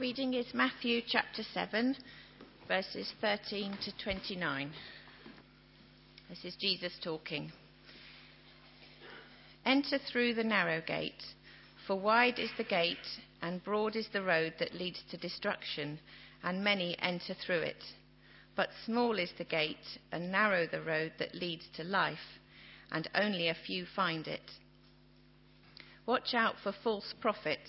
reading is Matthew chapter 7, verses 13 to 29. This is Jesus talking. Enter through the narrow gate, for wide is the gate and broad is the road that leads to destruction, and many enter through it. But small is the gate and narrow the road that leads to life, and only a few find it. Watch out for false prophets.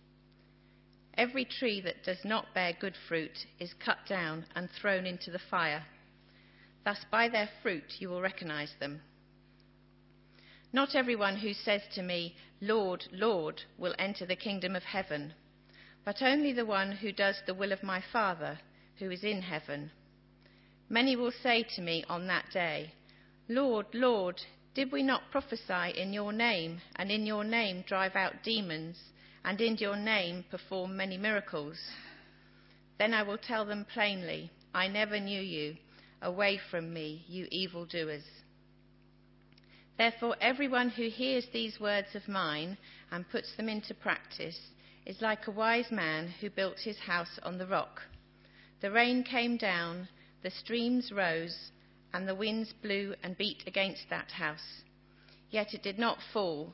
Every tree that does not bear good fruit is cut down and thrown into the fire. Thus, by their fruit you will recognize them. Not everyone who says to me, Lord, Lord, will enter the kingdom of heaven, but only the one who does the will of my Father who is in heaven. Many will say to me on that day, Lord, Lord, did we not prophesy in your name, and in your name drive out demons? And in your name perform many miracles. Then I will tell them plainly, I never knew you. Away from me, you evildoers. Therefore, everyone who hears these words of mine and puts them into practice is like a wise man who built his house on the rock. The rain came down, the streams rose, and the winds blew and beat against that house. Yet it did not fall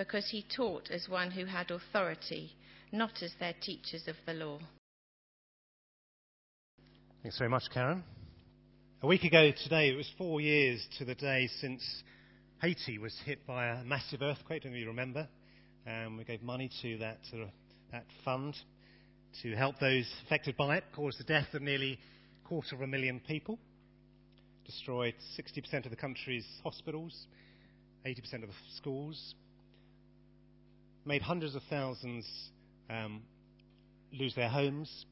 because he taught as one who had authority, not as their teachers of the law. Thanks very much, Karen. A week ago today, it was four years to the day since Haiti was hit by a massive earthquake. Don't you remember? Um, we gave money to that, that fund to help those affected by it. Caused the death of nearly a quarter of a million people. Destroyed 60% of the country's hospitals, 80% of the schools, made hundreds of thousands um, lose their homes.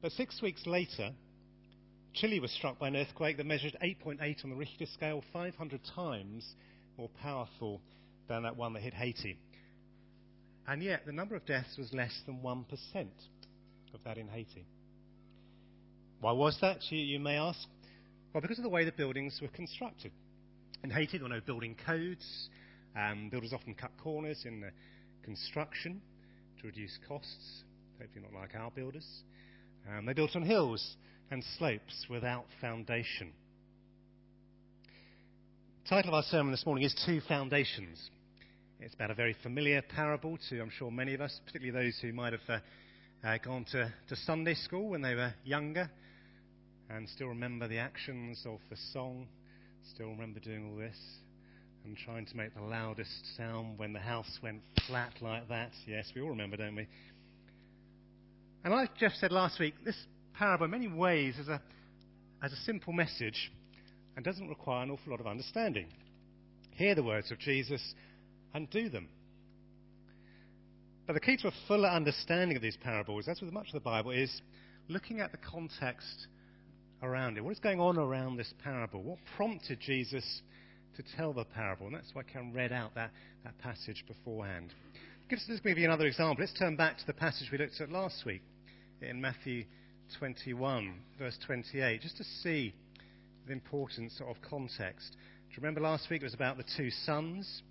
But six weeks later, Chile was struck by an earthquake that measured 8.8 on the Richter scale, 500 times more powerful than that one that hit Haiti. And yet, the number of deaths was less than 1% of that in Haiti. Why was that, you, you may ask? Well, because of the way the buildings were constructed. In Haiti, there were no building codes. Um, builders often cut corners in the construction to reduce costs, hopefully not like our builders. Um, they built on hills and slopes without foundation. The title of our sermon this morning is Two Foundations. It's about a very familiar parable to, I'm sure, many of us, particularly those who might have uh, uh, gone to, to Sunday school when they were younger and still remember the actions of the song, still remember doing all this and trying to make the loudest sound when the house went flat like that. Yes, we all remember, don't we? And like Jeff said last week, this parable, in many ways, is a, has a simple message and doesn't require an awful lot of understanding. Hear the words of Jesus and do them. But the key to a fuller understanding of these parables, as with much of the Bible, is looking at the context around it. What is going on around this parable? What prompted Jesus to tell the parable. And that's why Karen read out that, that passage beforehand. Let's give you another example. Let's turn back to the passage we looked at last week in Matthew 21, verse 28, just to see the importance of context. Do you remember last week it was about the two sons?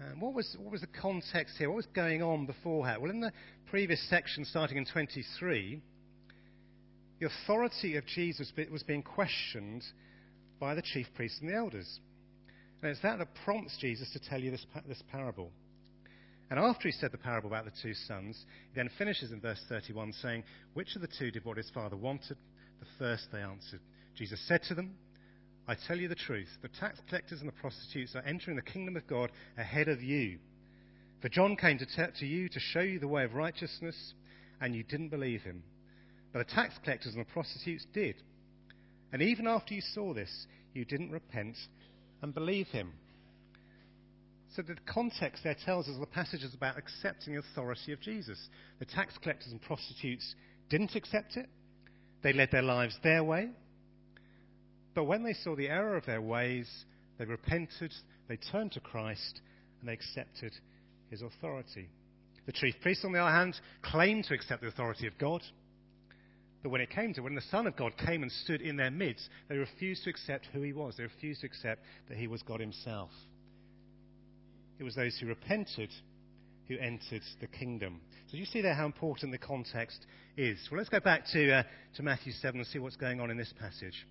And what was, what was the context here? What was going on beforehand? Well, in the previous section, starting in 23, the authority of Jesus was being questioned by the chief priests and the elders. And it's that that prompts Jesus to tell you this, this parable. And after he said the parable about the two sons, he then finishes in verse 31 saying, Which of the two did what his father wanted? the first they answered. Jesus said to them, I tell you the truth, the tax collectors and the prostitutes are entering the kingdom of God ahead of you. For John came to, te- to you to show you the way of righteousness, and you didn't believe him. But the tax collectors and the prostitutes did. And even after you saw this, you didn't repent and believe him. So the context there tells us the passage is about accepting the authority of Jesus. The tax collectors and prostitutes didn't accept it. They led their lives their way. But when they saw the error of their ways, they repented, they turned to Christ, and they accepted his authority. The chief priests, on the other hand, claimed to accept the authority of God. But when it came to when the Son of God came and stood in their midst, they refused to accept who he was. They refused to accept that he was God himself. It was those who repented who entered the kingdom. So you see there how important the context is. Well, let's go back to, uh, to Matthew 7 and see what's going on in this passage.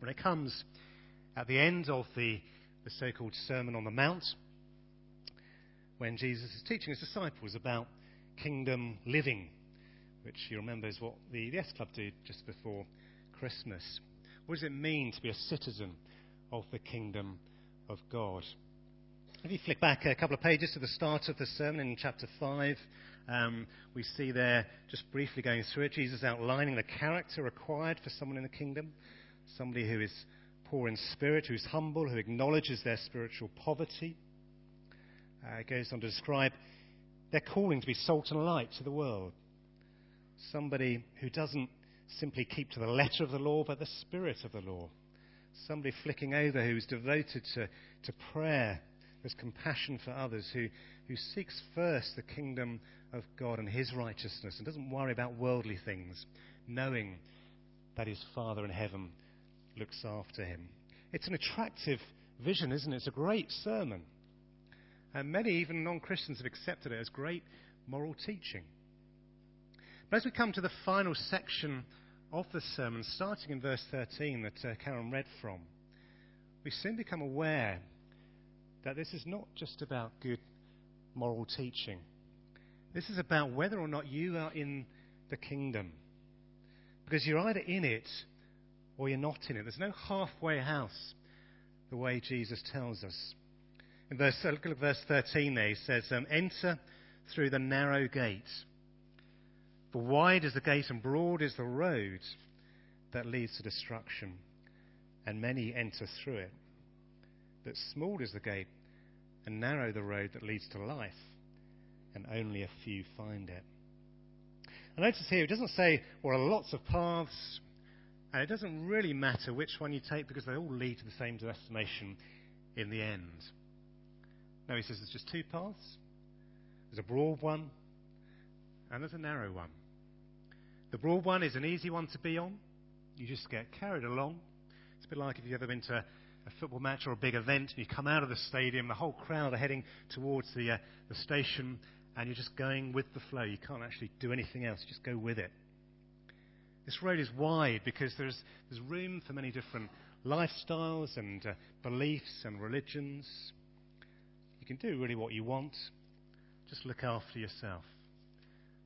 When it comes at the end of the, the so called Sermon on the Mount, when Jesus is teaching his disciples about kingdom living, which you remember is what the, the S Club did just before Christmas. What does it mean to be a citizen of the kingdom of God? If you flick back a couple of pages to the start of the sermon in chapter 5, um, we see there, just briefly going through it, Jesus outlining the character required for someone in the kingdom. Somebody who is poor in spirit, who's humble, who acknowledges their spiritual poverty. Uh, it goes on to describe their calling to be salt and light to the world. Somebody who doesn't simply keep to the letter of the law, but the spirit of the law. Somebody flicking over who's devoted to, to prayer, has compassion for others, who, who seeks first the kingdom of God and his righteousness and doesn't worry about worldly things, knowing that his Father in heaven looks after him. It's an attractive vision, isn't it? It's a great sermon. And many, even non Christians, have accepted it as great moral teaching. But as we come to the final section of the sermon, starting in verse 13 that uh, Karen read from, we soon become aware that this is not just about good moral teaching. This is about whether or not you are in the kingdom. Because you're either in it or you're not in it. There's no halfway house, the way Jesus tells us. In verse, look at verse 13 there, he says, um, Enter through the narrow gate. For wide is the gate and broad is the road that leads to destruction, and many enter through it. But small is the gate and narrow the road that leads to life, and only a few find it. And notice here, it doesn't say, well, there are lots of paths, and it doesn't really matter which one you take because they all lead to the same destination in the end. No, he says there's just two paths. There's a broad one, and there's a narrow one. The broad one is an easy one to be on. You just get carried along. It's a bit like if you've ever been to a football match or a big event, and you come out of the stadium, the whole crowd are heading towards the, uh, the station, and you're just going with the flow. You can't actually do anything else, you just go with it. This road is wide because there's, there's room for many different lifestyles and uh, beliefs and religions. You can do really what you want, just look after yourself.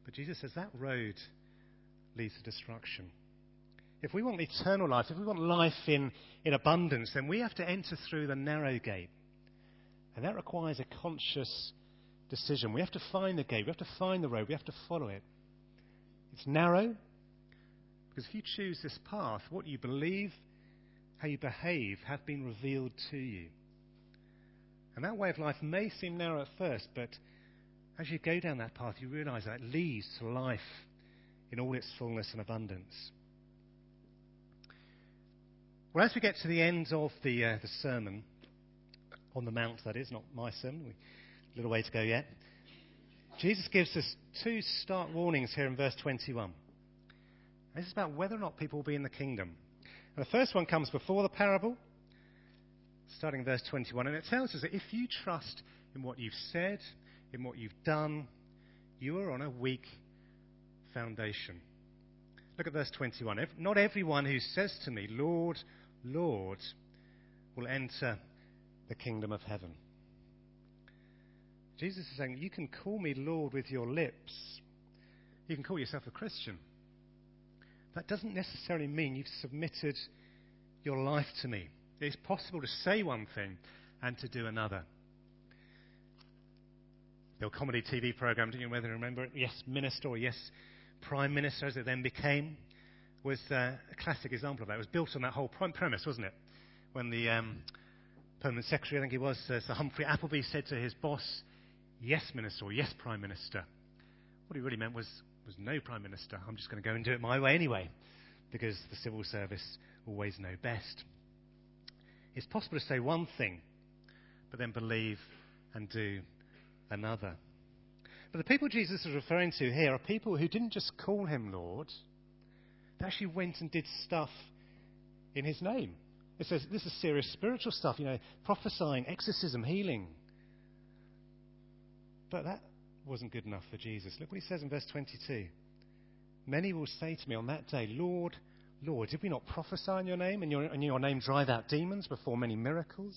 But Jesus says that road leads to destruction. If we want eternal life, if we want life in, in abundance, then we have to enter through the narrow gate. And that requires a conscious decision. We have to find the gate, we have to find the road, we have to follow it. It's narrow, because if you choose this path, what you believe, how you behave, have been revealed to you. And that way of life may seem narrow at first, but as you go down that path, you realize that leads to life in all its fullness and abundance. Well, as we get to the end of the, uh, the sermon, on the Mount, that is, not my sermon, we, a little way to go yet, Jesus gives us two stark warnings here in verse 21. This is about whether or not people will be in the kingdom. And the first one comes before the parable, starting in verse 21, and it tells us that if you trust in what you've said, in what you've done, you are on a weak foundation. Look at verse 21. Not everyone who says to me, Lord, Lord, will enter the kingdom of heaven. Jesus is saying, You can call me Lord with your lips. You can call yourself a Christian. that doesn't necessarily mean you've submitted your life to me. It's possible to say one thing and to do another. The old comedy TV program, do you whether you remember it? Yes, Minister or Yes, Prime Minister, as it then became, was uh, a classic example of that. It was built on that whole premise, wasn't it? When the um, Permanent Secretary, I think he was, uh, Sir Humphrey Appleby, said to his boss, Yes, Minister, or Yes, Prime Minister. What he really meant was, was no Prime Minister. I'm just going to go and do it my way anyway, because the civil service always know best. It's possible to say one thing, but then believe and do another. But the people Jesus is referring to here are people who didn't just call him Lord, they actually went and did stuff in his name. It says this is serious spiritual stuff, you know, prophesying, exorcism, healing. But that wasn't good enough for Jesus. Look what he says in verse 22. Many will say to me on that day, Lord, Lord, did we not prophesy in your name and in your name drive out demons, perform many miracles?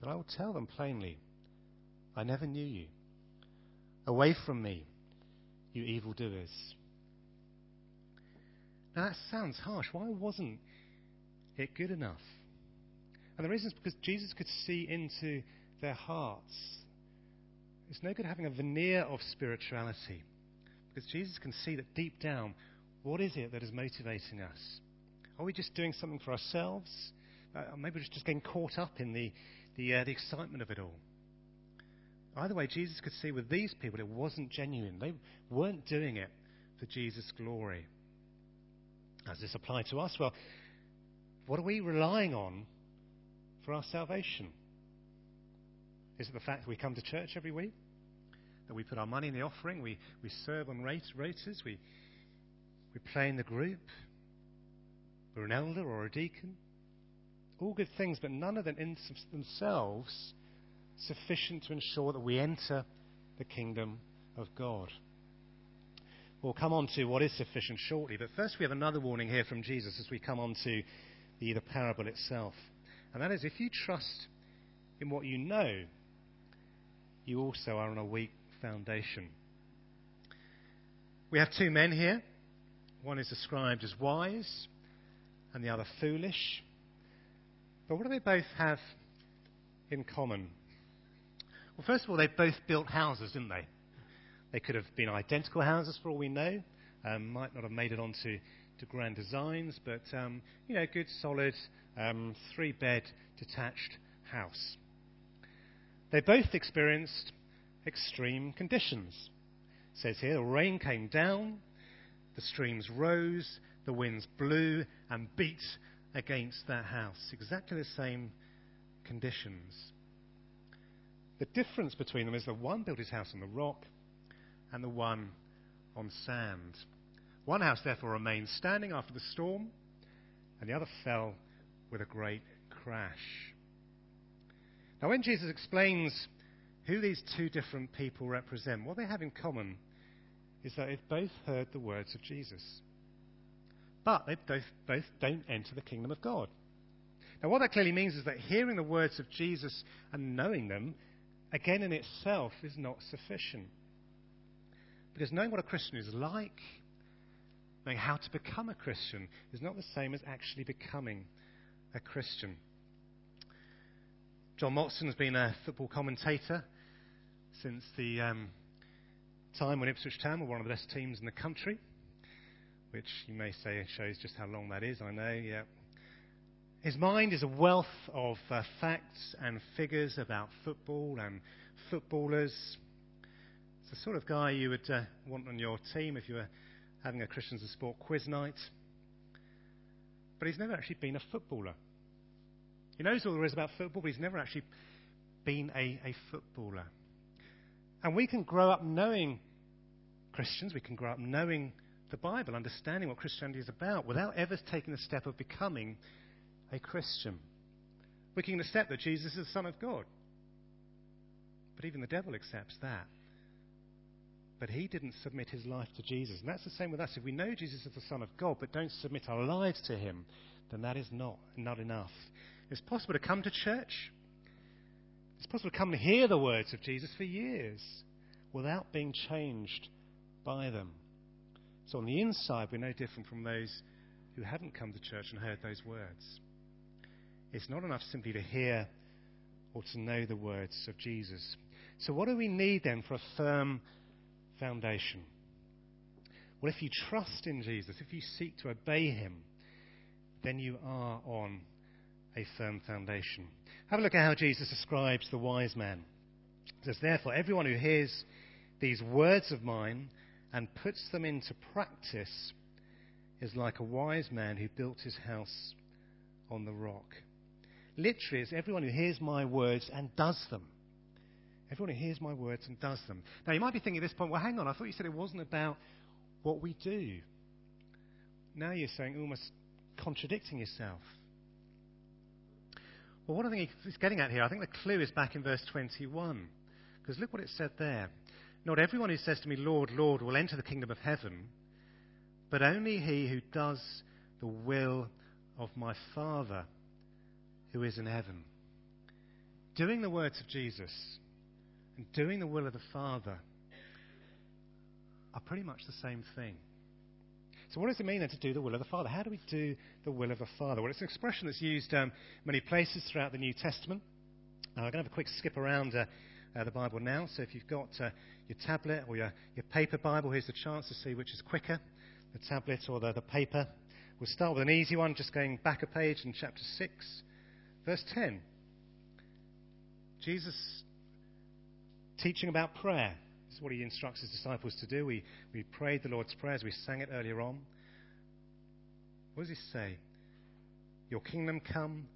But I will tell them plainly, I never knew you. Away from me, you evildoers. Now that sounds harsh. Why wasn't it good enough? And the reason is because Jesus could see into their hearts. It's no good having a veneer of spirituality. Because Jesus can see that deep down, what is it that is motivating us? Are we just doing something for ourselves? Uh, maybe we're just getting caught up in the, the, uh, the excitement of it all. Either way, Jesus could see with these people it wasn't genuine. They weren't doing it for Jesus' glory. Does this apply to us? Well, what are we relying on for our salvation? Is it the fact that we come to church every week? That we put our money in the offering? We, we serve on races? We, we play in the group? We're an elder or a deacon? All good things, but none of them in themselves sufficient to ensure that we enter the kingdom of God. We'll come on to what is sufficient shortly, but first we have another warning here from Jesus as we come on to the, the parable itself. And that is if you trust in what you know, you also are on a weak foundation. We have two men here. One is described as wise and the other foolish. But what do they both have in common? Well, first of all, they both built houses, didn't they? They could have been identical houses for all we know. Um, might not have made it onto to grand designs, but um, you know, good, solid, um, three-bed detached house. They both experienced extreme conditions. It says here, the rain came down, the streams rose, the winds blew and beat against that house. Exactly the same conditions. The difference between them is that one built his house on the rock and the one on sand. One house, therefore, remained standing after the storm, and the other fell with a great crash. Now, when Jesus explains who these two different people represent, what they have in common is that they've both heard the words of Jesus. But they both, both don't enter the kingdom of God. Now, what that clearly means is that hearing the words of Jesus and knowing them again in itself is not sufficient. Because knowing what a Christian is like, knowing how to become a Christian, is not the same as actually becoming a Christian. John Motson has been a football commentator since the um, time when Ipswich Town were one of the best teams in the country, which you may say shows just how long that is, I know, yeah. His mind is a wealth of uh, facts and figures about football and footballers. It's the sort of guy you would uh, want on your team if you were having a Christians and Sport quiz night. But he's never actually been a footballer. He knows all there is about football, but he's never actually been a, a footballer. And we can grow up knowing Christians, we can grow up knowing the Bible, understanding what Christianity is about, without ever taking the step of becoming a Christian. We can accept that Jesus is the Son of God. But even the devil accepts that. But he didn't submit his life to Jesus. And that's the same with us. If we know Jesus is the Son of God but don't submit our lives to him, then that is not, not enough. It's possible to come to church. It's possible to come and hear the words of Jesus for years without being changed by them. So on the inside, we're no different from those who haven't come to church and heard those words. It's not enough simply to hear or to know the words of Jesus. So, what do we need then for a firm foundation? Well, if you trust in Jesus, if you seek to obey him, then you are on a firm foundation. Have a look at how Jesus describes the wise man. He says, Therefore, everyone who hears these words of mine and puts them into practice is like a wise man who built his house on the rock. Literally, it's everyone who hears my words and does them. Everyone who hears my words and does them. Now, you might be thinking at this point, well, hang on, I thought you said it wasn't about what we do. Now you're saying almost contradicting yourself. Well, what I think he's getting at here, I think the clue is back in verse 21. Because look what it said there. Not everyone who says to me, Lord, Lord, will enter the kingdom of heaven, but only he who does the will of my Father who is in heaven. Doing the words of Jesus and doing the will of the Father are pretty much the same thing. So, what does it mean then to do the will of the Father? How do we do the will of the Father? Well, it's an expression that's used um, many places throughout the New Testament. Now, I'm going to have a quick skip around uh, uh, the Bible now. So, if you've got uh, your tablet or your, your paper Bible, here's the chance to see which is quicker the tablet or the, the paper. We'll start with an easy one, just going back a page in chapter 6, verse 10. Jesus teaching about prayer. This is what he instructs his disciples to do. We, we prayed the Lord's Prayer as we sang it earlier on. What does he say? Your kingdom come,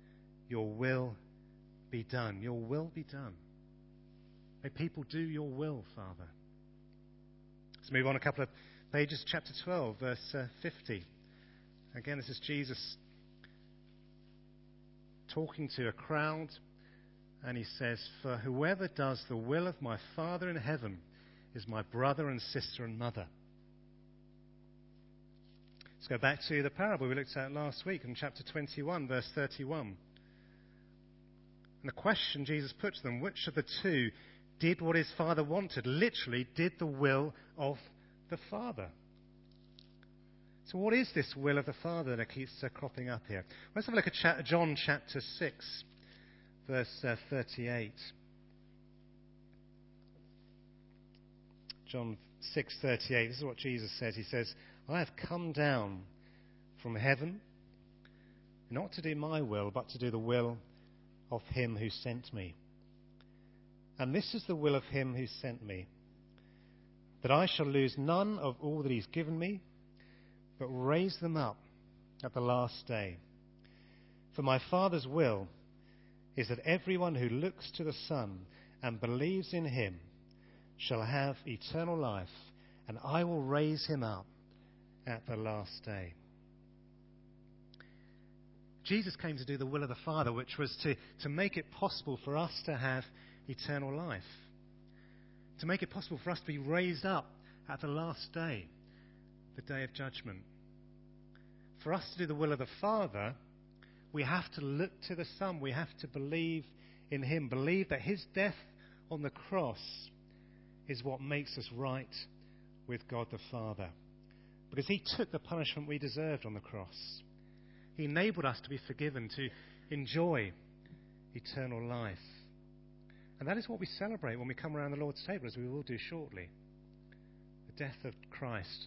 your will be done. Your will be done. May people do your will, Father. Let's move on a couple of pages, chapter 12, verse uh, 50. Again, this is Jesus talking to a crowd, and he says, For whoever does the will of my Father in heaven is my brother and sister and mother. Let's go back to the parable we looked at last week in chapter 21, verse 31. And the question Jesus put to them, which of the two did what his father wanted? Literally, did the will of the Father. So, what is this will of the Father that keeps uh, cropping up here? Let's have a look at cha- John chapter 6, verse uh, 38. John 6:38. This is what Jesus says. He says, "I have come down from heaven not to do my will, but to do the will of him who sent me. And this is the will of him who sent me, that I shall lose none of all that he's given me, but raise them up at the last day. For my Father's will is that everyone who looks to the Son and believes in him shall have eternal life, and I will raise him up at the last day. Jesus came to do the will of the Father, which was to, to make it possible for us to have eternal life, to make it possible for us to be raised up at the last day, the day of judgment. For us to do the will of the Father, we have to look to the Son. We have to believe in Him, believe that His death on the cross is what makes us right with God the Father. Because He took the punishment we deserved on the cross. He enabled us to be forgiven, to enjoy eternal life. And that is what we celebrate when we come around the Lord's table, as we will do shortly the death of Christ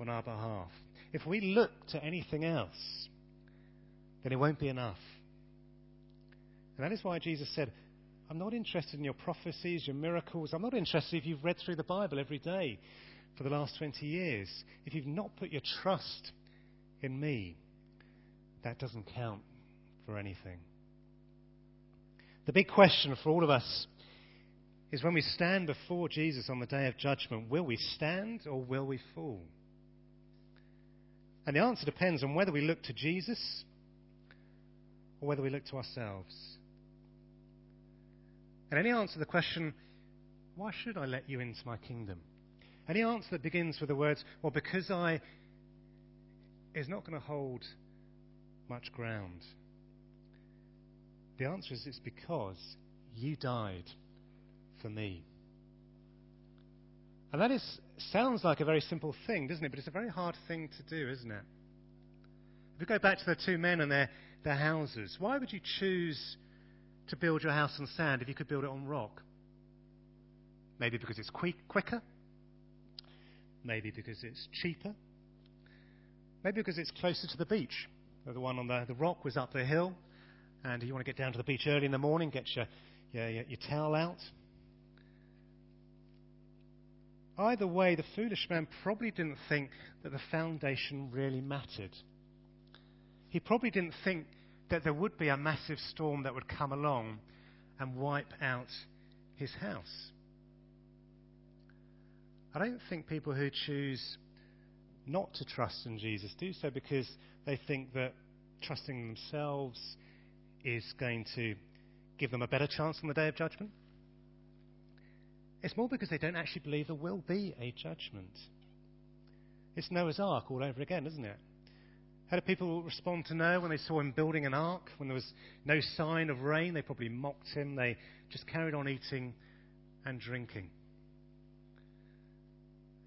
on our behalf. If we look to anything else, then it won't be enough. And that is why Jesus said, I'm not interested in your prophecies, your miracles. I'm not interested if you've read through the Bible every day for the last 20 years. If you've not put your trust in me, that doesn't count for anything. The big question for all of us is when we stand before Jesus on the day of judgment, will we stand or will we fall? And the answer depends on whether we look to Jesus or whether we look to ourselves. And any answer to the question, why should I let you into my kingdom? Any answer that begins with the words, well, because I, is not going to hold much ground. The answer is it's because you died for me. And that is, sounds like a very simple thing, doesn't it? But it's a very hard thing to do, isn't it? If we go back to the two men and their, their houses, why would you choose to build your house on sand if you could build it on rock? Maybe because it's quick, quicker. Maybe because it's cheaper. Maybe because it's closer to the beach. The one on the, the rock was up the hill, and you want to get down to the beach early in the morning, get your, your, your towel out, Either way, the foolish man probably didn't think that the foundation really mattered. He probably didn't think that there would be a massive storm that would come along and wipe out his house. I don't think people who choose not to trust in Jesus do so because they think that trusting themselves is going to give them a better chance on the day of judgment. It's more because they don't actually believe there will be a judgment. It's Noah's Ark all over again, isn't it? How did people respond to Noah when they saw him building an ark? When there was no sign of rain, they probably mocked him. They just carried on eating and drinking.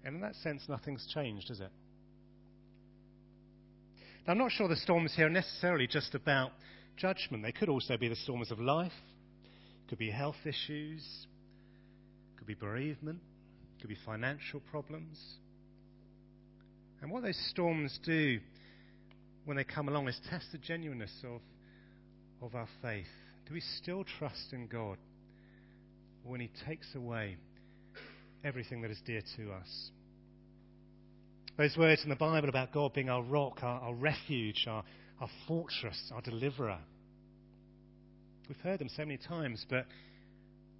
And in that sense, nothing's changed, is it? Now, I'm not sure the storms here are necessarily just about judgment. They could also be the storms of life, could be health issues, could be bereavement, could be financial problems. And what those storms do when they come along is test the genuineness of, of our faith. Do we still trust in God when He takes away everything that is dear to us? Those words in the Bible about God being our rock, our, our refuge, our, our fortress, our deliverer. We've heard them so many times, but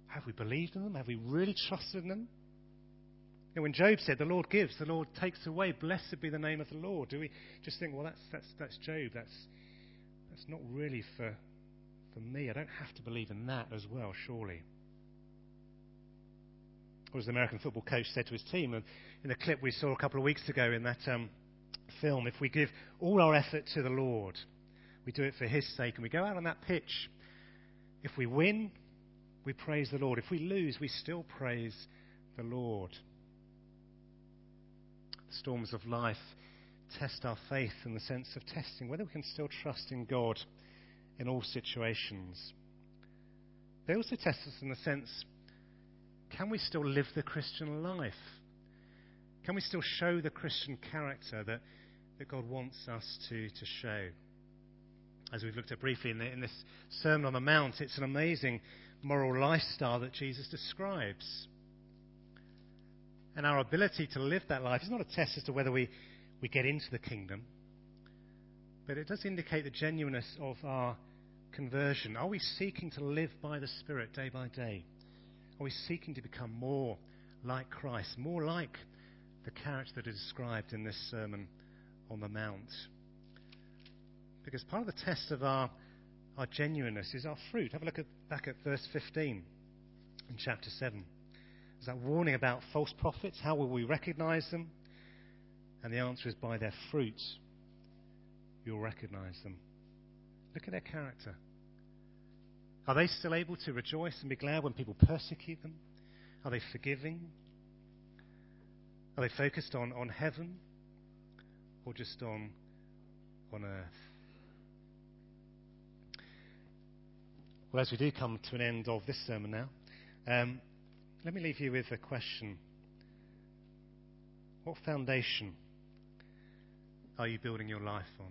have we believed in them? Have we really trusted in them? You know, when Job said, The Lord gives, the Lord takes away, blessed be the name of the Lord, do we just think, well, that's, that's, that's Job, that's, that's not really for, for me. I don't have to believe in that as well, surely. Or as the American football coach said to his team in the clip we saw a couple of weeks ago in that um, film, if we give all our effort to the Lord, we do it for His sake, and we go out on that pitch, if we win, we praise the Lord. If we lose, we still praise the Lord. The storms of life test our faith in the sense of testing whether we can still trust in God in all situations. They also test us in the sense can we still live the Christian life? Can we still show the Christian character that, that God wants us to, to show? As we've looked at briefly in, the, in this Sermon on the Mount, it's an amazing moral lifestyle that Jesus describes. And our ability to live that life is not a test as to whether we, we get into the kingdom, but it does indicate the genuineness of our conversion. Are we seeking to live by the Spirit day by day? Are we seeking to become more like Christ, more like the character that is described in this Sermon on the Mount? Because part of the test of our our genuineness is our fruit. Have a look at, back at verse 15 in chapter 7. There's that warning about false prophets. How will we recognize them? And the answer is by their fruit, you'll recognize them. Look at their character. Are they still able to rejoice and be glad when people persecute them? Are they forgiving? Are they focused on, on heaven or just on, on earth? Well, as we do come to an end of this sermon now, um, let me leave you with a question. What foundation are you building your life on?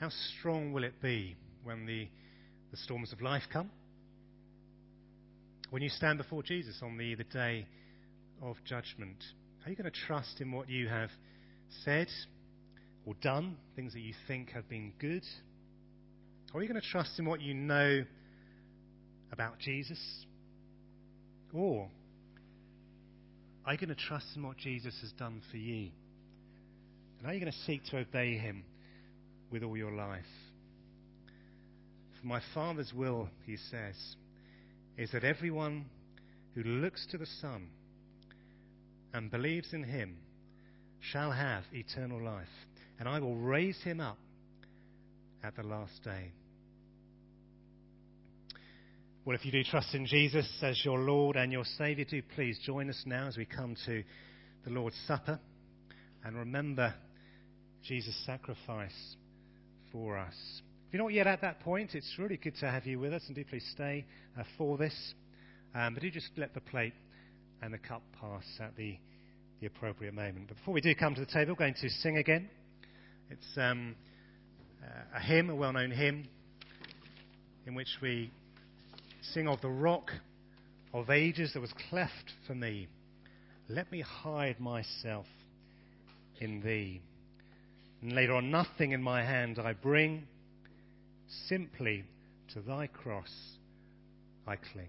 How strong will it be when the, the storms of life come? When you stand before Jesus on the, the day of judgment, are you going to trust in what you have said or done, things that you think have been good are you going to trust in what you know about Jesus? Or are you going to trust in what Jesus has done for you? And are you going to seek to obey him with all your life? For my Father's will, he says, is that everyone who looks to the Son and believes in him shall have eternal life, and I will raise him up at the last day. Well, if you do trust in Jesus as your Lord and your Saviour, do please join us now as we come to the Lord's Supper and remember Jesus' sacrifice for us. If you're not yet at that point, it's really good to have you with us, and do please stay uh, for this. Um, but do just let the plate and the cup pass at the, the appropriate moment. But before we do come to the table, we're going to sing again. It's um, uh, a hymn, a well known hymn, in which we Sing of the rock of ages that was cleft for me. Let me hide myself in thee. And later on, nothing in my hand I bring, simply to thy cross I cling.